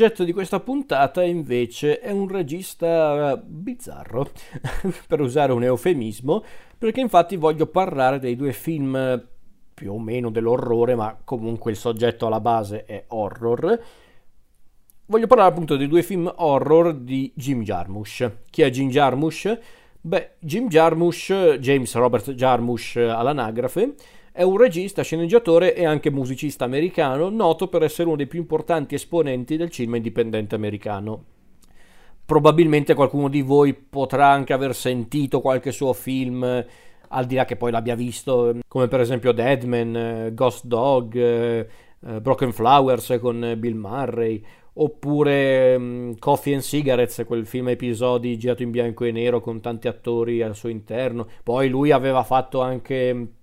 Soggetto di questa puntata invece è un regista bizzarro, per usare un eufemismo, perché infatti voglio parlare dei due film più o meno dell'orrore, ma comunque il soggetto alla base è horror. Voglio parlare appunto dei due film horror di Jim Jarmusch. Chi è Jim Jarmusch? Beh, Jim Jarmusch, James Robert Jarmusch all'anagrafe, è un regista, sceneggiatore e anche musicista americano, noto per essere uno dei più importanti esponenti del cinema indipendente americano. Probabilmente qualcuno di voi potrà anche aver sentito qualche suo film, al di là che poi l'abbia visto, come per esempio Deadman, Ghost Dog, eh, Broken Flowers con Bill Murray, oppure um, Coffee and Cigarettes, quel film episodi girato in bianco e nero con tanti attori al suo interno. Poi lui aveva fatto anche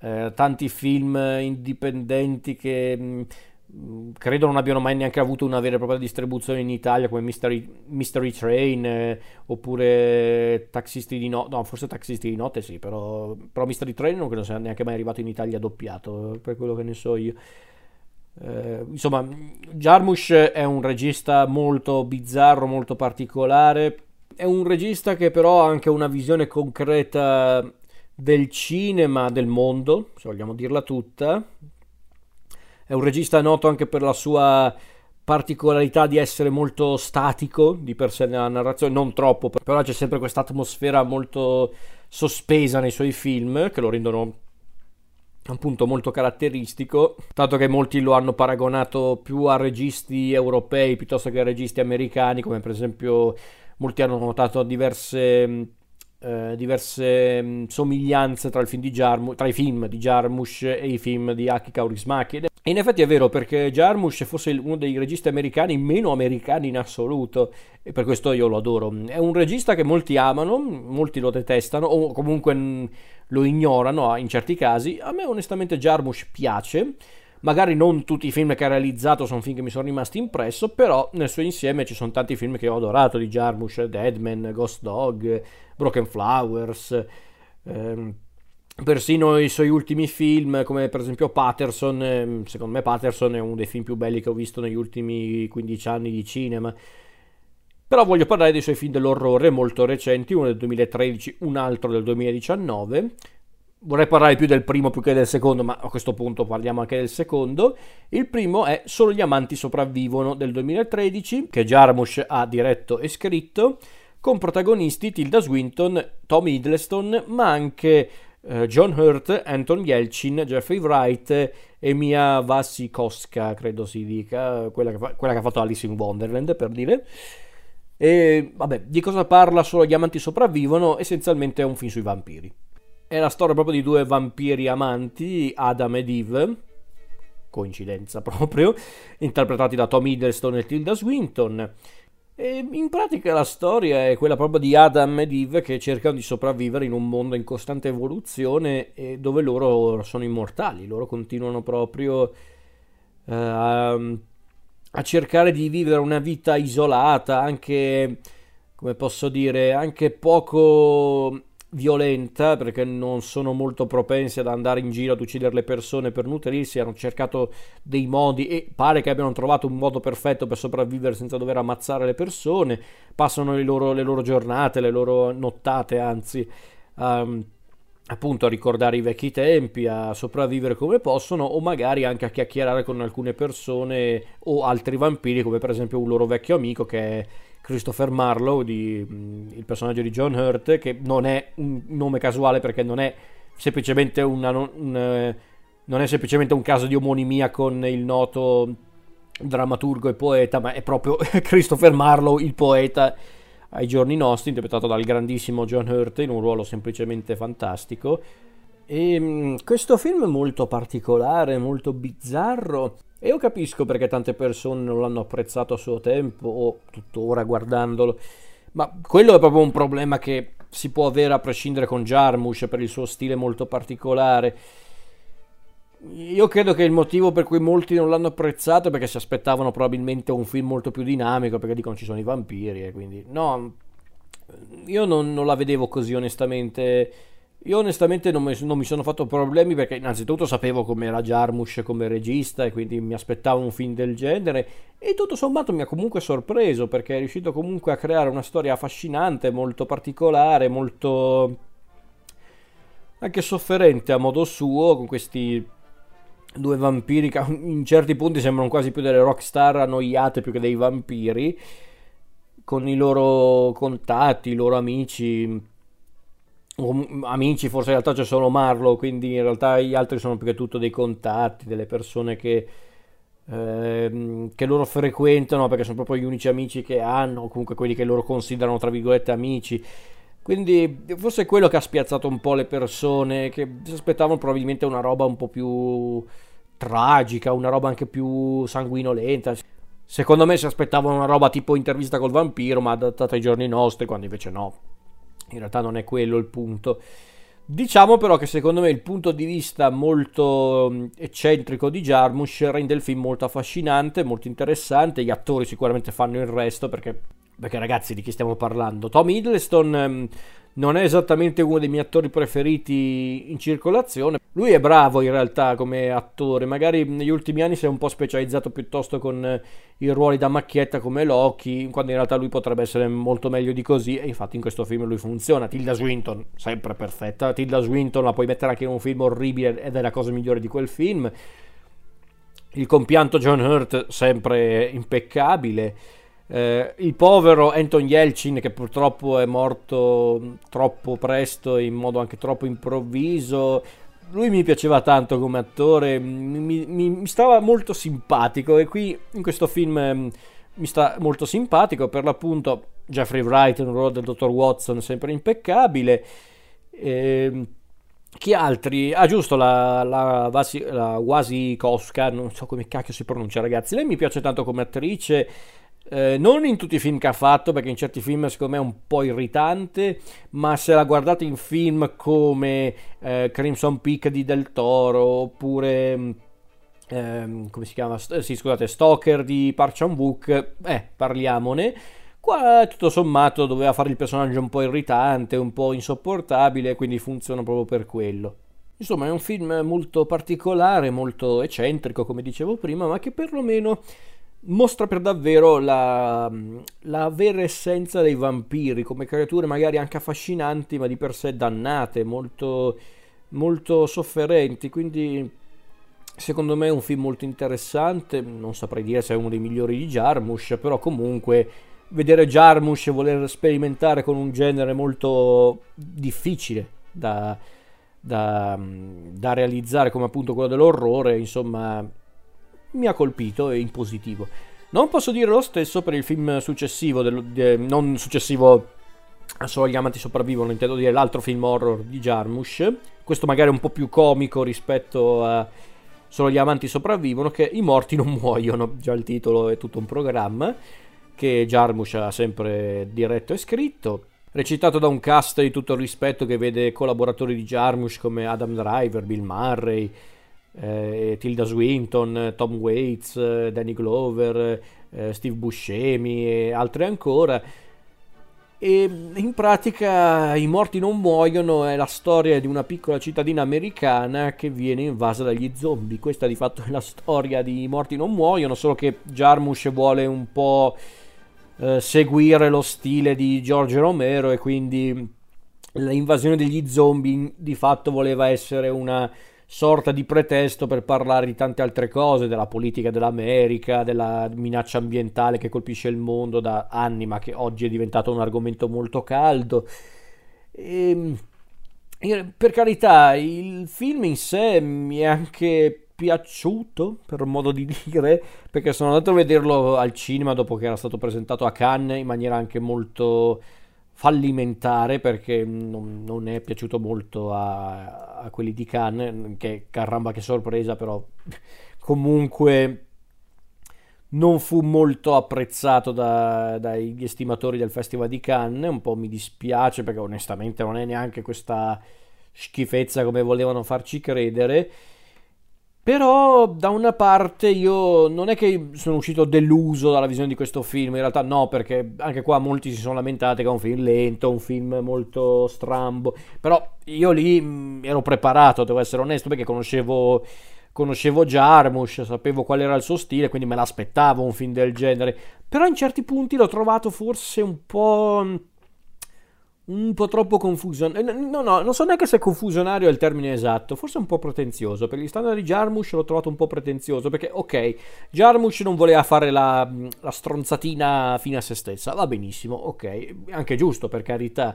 eh, tanti film indipendenti che mh, mm, credo non abbiano mai neanche avuto una vera e propria distribuzione in Italia come Mystery, Mystery Train eh, oppure Taxisti di Notte, no forse Taxisti di Notte sì, però, però Mystery Train non credo sia neanche mai arrivato in Italia doppiato, per quello che ne so io. Eh, insomma, Jarmusch è un regista molto bizzarro, molto particolare. È un regista che però ha anche una visione concreta del cinema del mondo, se vogliamo dirla tutta. È un regista noto anche per la sua particolarità di essere molto statico di per sé nella narrazione, non troppo, però c'è sempre questa atmosfera molto sospesa nei suoi film che lo rendono appunto molto caratteristico, tanto che molti lo hanno paragonato più a registi europei piuttosto che a registi americani, come per esempio molti hanno notato diverse eh, diverse mh, mm, somiglianze tra, Jarmu- tra, i film di Jarmusch e i film di Aki Kaurismäki. E in effetti è vero perché Jarmusch è forse uno dei registi americani meno americani in assoluto e per questo io lo adoro. È un regista che molti amano, molti lo detestano o comunque mh, mm, lo ignorano in certi casi. A me onestamente Jarmusch piace. Magari non tutti i film che ha realizzato sono film che mi sono rimasti impresso, però nel suo insieme ci sono tanti film che ho adorato di Jarmusch, Deadman, Ghost Dog, Broken Flowers, ehm, persino i suoi ultimi film, come per esempio Patterson, ehm, secondo me Patterson è uno dei film più belli che ho visto negli ultimi 15 anni di cinema. Però voglio parlare dei suoi film dell'orrore molto recenti, uno del 2013, un altro del 2019. Vorrei parlare più del primo più che del secondo, ma a questo punto parliamo anche del secondo. Il primo è Solo gli amanti sopravvivono del 2013, che Jarmusch ha diretto e scritto con protagonisti Tilda Swinton, Tom Hiddleston, ma anche eh, John Hurt, Anton Yelchin, Jeffrey Wright e Mia Wasikowska, credo si dica, quella che, fa, quella che ha fatto Alice in Wonderland per dire. E vabbè, di cosa parla Solo gli amanti sopravvivono? Essenzialmente è un film sui vampiri. È la storia proprio di due vampiri amanti, Adam ed Eve, coincidenza proprio, interpretati da Tom Hiddleston e Tilda Swinton. E in pratica la storia è quella proprio di Adam ed Eve che cercano di sopravvivere in un mondo in costante evoluzione e dove loro sono immortali, loro continuano proprio uh, a, cercare di vivere una vita isolata, anche, come posso dire, anche poco violenta perché non sono molto propensi ad andare in giro ad uccidere le persone per nutrirsi, hanno cercato dei modi e pare che abbiano trovato un modo perfetto per sopravvivere senza dover ammazzare le persone, passano le loro, le loro giornate, le loro nottate anzi. Um, appunto a ricordare i vecchi tempi, a sopravvivere come possono o magari anche a chiacchierare con alcune persone o altri vampiri come per esempio un loro vecchio amico che è Christopher Marlowe, di, mm, il personaggio di John Hurt, che non è un nome casuale perché non è semplicemente, una, un, eh, non è semplicemente un caso di omonimia con il noto drammaturgo e poeta, ma è proprio Christopher Marlowe, il poeta ai giorni nostri, interpretato dal grandissimo John Hurt in un ruolo semplicemente fantastico. E mm, questo film è molto particolare, molto bizzarro e io capisco perché tante persone non l'hanno apprezzato a suo tempo o tuttora guardandolo, ma quello è proprio un problema che si può avere a prescindere con Jarmusch per il suo stile molto particolare. Io credo che il motivo per cui molti non l'hanno apprezzato è perché si aspettavano probabilmente un film molto più dinamico, perché dicono ci sono i vampiri e quindi no, io non, non la vedevo così onestamente Io onestamente non mi, non mi, sono fatto problemi perché innanzitutto sapevo com'era Jarmusch come regista e quindi mi aspettavo un film del genere e tutto sommato mi ha comunque sorpreso perché è riuscito comunque a creare una storia affascinante, molto particolare, molto anche sofferente a modo suo con questi due vampiri che in certi punti sembrano quasi più delle rockstar annoiate più che dei vampiri con i loro contatti, i loro amici amici, forse in realtà c'è solo Marlo, quindi in realtà gli altri sono più che tutto dei contatti, delle persone che, eh, che loro frequentano perché sono proprio gli unici amici che hanno, comunque quelli che loro considerano tra virgolette amici. Quindi forse è quello che ha spiazzato un po' le persone che si aspettavano probabilmente una roba un po' più tragica, una roba anche più sanguinolenta. Secondo me si aspettavano una roba tipo intervista col vampiro, ma adattata ai giorni nostri, quando invece no in realtà non è quello il punto. Diciamo però che secondo me il punto di vista molto mm, eccentrico di Jarmusch rende il film molto affascinante, molto interessante, gli attori sicuramente fanno il resto perché, perché ragazzi di chi stiamo parlando? Tom Hiddleston mm, non è esattamente uno dei miei attori preferiti in circolazione. Lui è bravo in realtà come attore, magari negli ultimi anni si è un po' specializzato piuttosto con eh, i ruoli da macchietta come Loki, quando in realtà lui potrebbe essere molto meglio di così e infatti in questo film lui funziona. Tilda Swinton, sempre perfetta. Tilda Swinton la puoi mettere anche in un film orribile ed è la cosa migliore di quel film. Il compianto John Hurt sempre impeccabile. Eh, il povero Anton Yelchin che purtroppo è morto troppo presto in modo anche troppo improvviso lui mi piaceva tanto come attore mi, mi, mi stava molto simpatico e qui in questo film eh, mi sta molto simpatico per l'appunto Jeffrey Wright un ruolo del dottor Watson sempre impeccabile eh, chi altri? Ah, giusto, la, la, Vasi, la Wasi Koska, non so come cacchio si pronuncia, ragazzi. Lei mi piace tanto come attrice. Eh, non in tutti i film che ha fatto, perché in certi film secondo me è un po' irritante, ma se la guardate in film come eh, Crimson Peak di Del Toro, oppure... Mm, ehm, come si chiama? Eh, sì, scusate, Stalker di Park Chan-wook, eh, parliamone. Qua tutto sommato doveva fare il personaggio un po' irritante, un po' insopportabile, quindi funziona proprio per quello. Insomma, è un film molto particolare, molto eccentrico, come dicevo prima, ma che perlomeno mostra per davvero la, la, vera essenza dei vampiri come creature magari anche affascinanti ma di per sé dannate, molto, molto sofferenti, quindi secondo me è un film molto interessante, non saprei dire se è uno dei migliori di Jarmusch, però comunque vedere Jarmusch e voler sperimentare con un genere molto difficile da, da, da realizzare come appunto quello dell'orrore, insomma mi ha colpito e in positivo. Non posso dire lo stesso per il film successivo, del, de, non successivo Solo gli amanti sopravvivono, intendo dire l'altro film horror di Jarmusch. Questo magari un po' più comico rispetto a Solo gli amanti sopravvivono, che i morti non muoiono, già il titolo è tutto un programma, che Jarmusch ha sempre diretto e scritto. Recitato da un cast di tutto il rispetto che vede collaboratori di Jarmusch come Adam Driver, Bill Murray, eh, Tilda Swinton, Tom Waits, eh, Danny Glover, eh, Steve Buscemi e altri ancora. E in pratica I morti non muoiono è la storia di una piccola cittadina americana che viene invasa dagli zombie. Questa di fatto è la storia di I morti non muoiono, solo che Jarmusch vuole un po' eh, seguire lo stile di George Romero e quindi l'invasione degli zombie di fatto voleva essere una sorta di pretesto per parlare di tante altre cose, della politica dell'America, della minaccia ambientale che colpisce il mondo da anni, ma che oggi è diventato un argomento molto caldo. E, ehm, per carità, il film in sé mi è anche piaciuto, per modo di dire, perché sono andato a vederlo al cinema dopo che era stato presentato a Cannes in maniera anche molto fallimentare perché non, non, è piaciuto molto a, a, quelli di Cannes, che caramba che sorpresa, però comunque non fu molto apprezzato da, dagli estimatori del Festival di Cannes, un po' mi dispiace perché onestamente non è neanche questa schifezza come volevano farci credere. Però da una parte io non è che sono uscito deluso dalla visione di questo film, in realtà no, perché anche qua molti si sono lamentati che è un film lento, un film molto strambo, però io lì mh, ero preparato, devo essere onesto, perché conoscevo, conoscevo Jarmusch, sapevo qual era il suo stile, quindi me l'aspettavo un film del genere, però in certi punti l'ho trovato forse un po' un po' troppo confusionario. No, no, non so neanche se confusionario è il termine esatto, forse un po' pretenzioso. Per gli standard di Jarmusch l'ho trovato un po' pretenzioso perché, ok, Jarmusch non voleva fare la, la stronzatina fine a se stessa, va benissimo, ok, anche giusto per carità.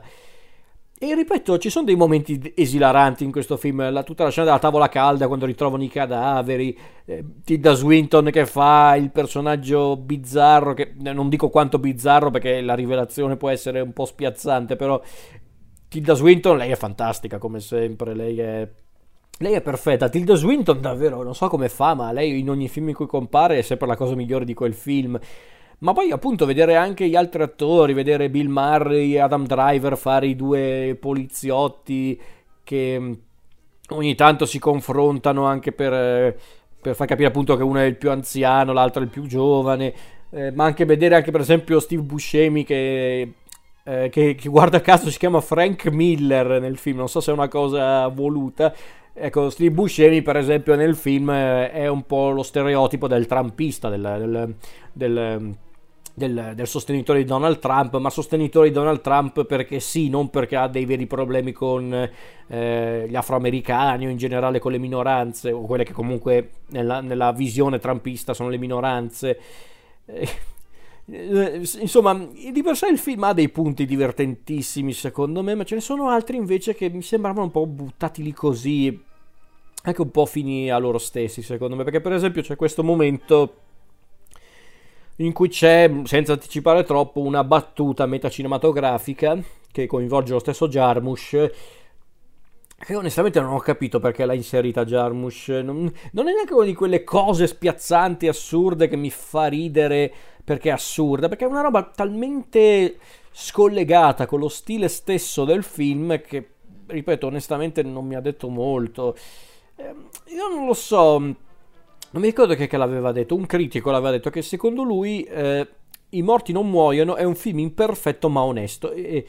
E ripeto, ci sono dei momenti esilaranti in questo film, la, tutta la scena della tavola calda quando ritrovano i cadaveri, eh, Tilda Swinton che fa il personaggio bizzarro, che non dico quanto bizzarro perché la rivelazione può essere un po' spiazzante, però Tilda Swinton, lei è fantastica come sempre, lei è lei è perfetta, Tilda Swinton davvero, non so come fa, ma lei in ogni film in cui compare è sempre la cosa migliore di quel film. Ma poi appunto vedere anche gli altri attori, vedere Bill Murray e Adam Driver fare i due poliziotti che mm, ogni tanto si confrontano anche per, per far capire appunto che uno è il più anziano, l'altro è il più giovane, eh, ma anche vedere anche per esempio Steve Buscemi che, eh, che, che guarda caso si chiama Frank Miller nel film, non so se è una cosa voluta, Ecco, Steve Buscemi, per esempio, nel film eh, è un po' lo stereotipo del trumpista, del, del, del, del, del, sostenitore di Donald Trump, ma sostenitore di Donald Trump perché sì, non perché ha dei veri problemi con eh, gli afroamericani o in generale con le minoranze, o quelle che comunque nella, nella visione trumpista sono le minoranze. Eh, insomma, di per sé il film ha dei punti divertentissimi secondo me, ma ce ne sono altri invece che mi sembravano un po' buttati lì così, anche un po' fini a loro stessi secondo me, perché per esempio c'è questo momento in cui c'è, senza anticipare troppo, una battuta metacinematografica che coinvolge lo stesso Jarmusch. Che onestamente non ho capito perché l'ha inserita Jarmusch. Non, non, è neanche una di quelle cose spiazzanti, assurde che mi fa ridere perché è assurda, perché è una roba talmente scollegata con lo stile stesso del film che, ripeto, onestamente non mi ha detto molto. Eh, io non lo so non mi ricordo che, che l'aveva detto, un critico l'aveva detto che secondo lui eh, I morti non muoiono è un film imperfetto ma onesto. E,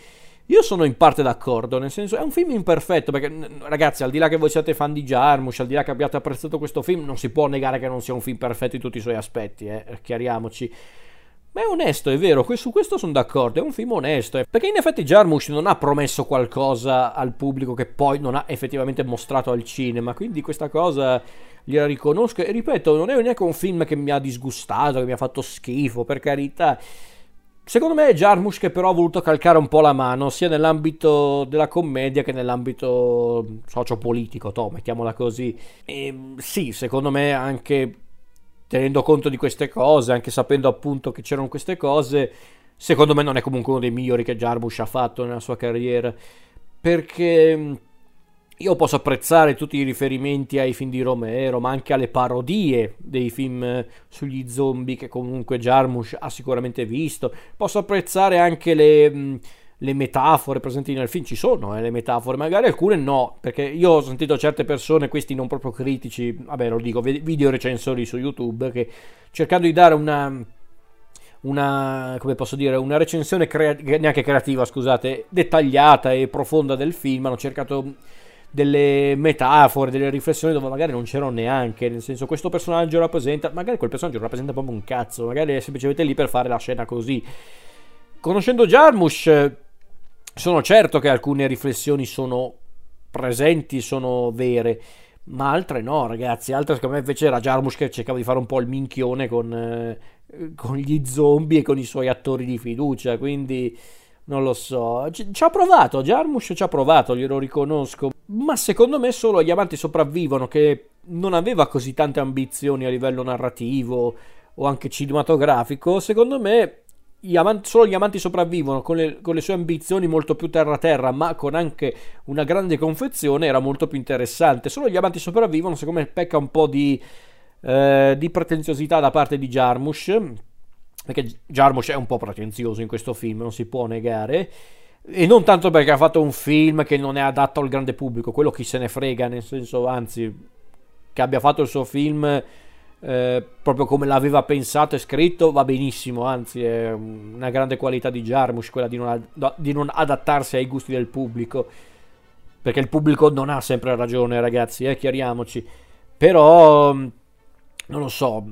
io sono in parte d'accordo, nel senso è un film imperfetto perché ragazzi, al di là che voi siate fan di Jarmusch, al di là che abbiate apprezzato questo film, non si può negare che non sia un film perfetto in tutti i suoi aspetti, eh, chiariamoci. Ma è onesto, è vero, su questo sono d'accordo, è un film onesto, eh, perché in effetti Jarmusch non ha promesso qualcosa al pubblico che poi non ha effettivamente mostrato al cinema, quindi questa cosa gliela riconosco e ripeto, non è neanche un film che mi ha disgustato, che mi ha fatto schifo, per carità. Secondo me è Jarmusch che però ha voluto calcare un po' la mano, sia nell'ambito della commedia che nell'ambito sociopolitico, to, mettiamola così. E sì, secondo me anche tenendo conto di queste cose, anche sapendo appunto che c'erano queste cose, secondo me non è comunque uno dei migliori che Jarmusch ha fatto nella sua carriera. Perché io posso apprezzare tutti i riferimenti ai film di Romero, ma anche alle parodie dei film eh, sugli zombie che comunque Jarmusch ha sicuramente visto. Posso apprezzare anche le, mm, le metafore presenti nel film. Ci sono eh, le metafore, magari alcune no, perché io ho sentito certe persone, questi non proprio critici, vabbè lo dico, video recensori su YouTube, che cercando di dare una una, come posso dire, una recensione crea- neanche creativa, scusate, dettagliata e profonda del film, hanno cercato delle metafore, delle riflessioni dove magari non c'erano neanche, nel senso questo personaggio rappresenta, magari quel personaggio rappresenta proprio un cazzo, magari è semplicemente lì per fare la scena così. Conoscendo Jarmusch sono certo che alcune riflessioni sono presenti, sono vere, ma altre no, ragazzi. Altre, secondo me, invece era Jarmusch che cercava di fare un po' il minchione con, eh, con gli zombie e con i suoi attori di fiducia. Quindi non lo so. Ci, ha provato, Jarmusch ci ha provato, glielo riconosco. Ma secondo me solo gli amanti sopravvivono, che non aveva così tante ambizioni a livello narrativo o anche cinematografico. Secondo me gli amanti, solo gli amanti sopravvivono con le, con le sue ambizioni molto più terra-terra, ma con anche una grande confezione, era molto più interessante. Solo gli amanti sopravvivono, secondo me pecca un po' di, eh, di pretenziosità da parte di Jarmusch perché Jarmusch è un po' pretenzioso in questo film, non si può negare. E non tanto perché ha fatto un film che non è adatto al grande pubblico, quello chi se ne frega, nel senso, anzi, che abbia fatto il suo film eh, proprio come l'aveva pensato e scritto, va benissimo, anzi è una grande qualità di Jarmusch quella di non, ad- di non adattarsi ai gusti del pubblico, perché il pubblico non ha sempre ragione ragazzi, eh, chiariamoci, però non lo so,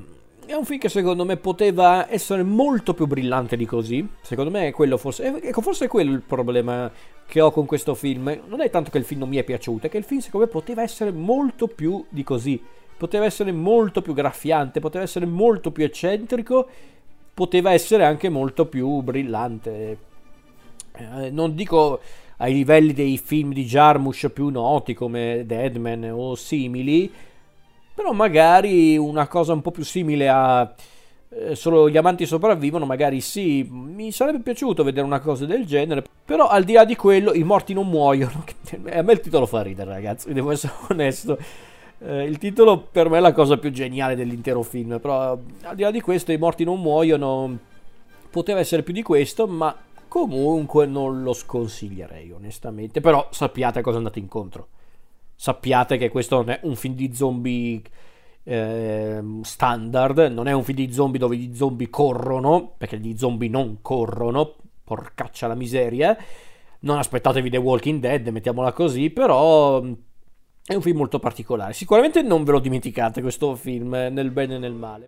è un film che secondo me poteva essere molto più brillante di così. Secondo me è quello forse. Ecco, forse è quello il problema che ho con questo film. Non è tanto che il film non mi è piaciuto, è che il film secondo me poteva essere molto più di così poteva essere molto più graffiante, poteva essere molto più eccentrico, poteva essere anche molto più brillante. Eh, non dico ai livelli dei film di Jarmusch più noti come Deadman o simili, però magari una cosa un po' più simile a eh, solo gli amanti sopravvivono, magari sì, mi sarebbe piaciuto vedere una cosa del genere, però al di là di quello i morti non muoiono, a me il titolo fa ridere ragazzi, devo essere onesto. Eh, il titolo per me è la cosa più geniale dell'intero film, però al di là di questo i morti non muoiono, poteva essere più di questo, ma comunque non lo sconsiglierei onestamente, però sappiate cosa andate incontro. Sappiate che questo non è un film di zombie eh, standard, non è un film di zombie dove gli zombie corrono, perché gli zombie non corrono, porcaccia la miseria. Non aspettatevi The Walking Dead, mettiamola così, però è un film molto particolare. Sicuramente non ve lo dimenticate questo film, nel bene e nel male.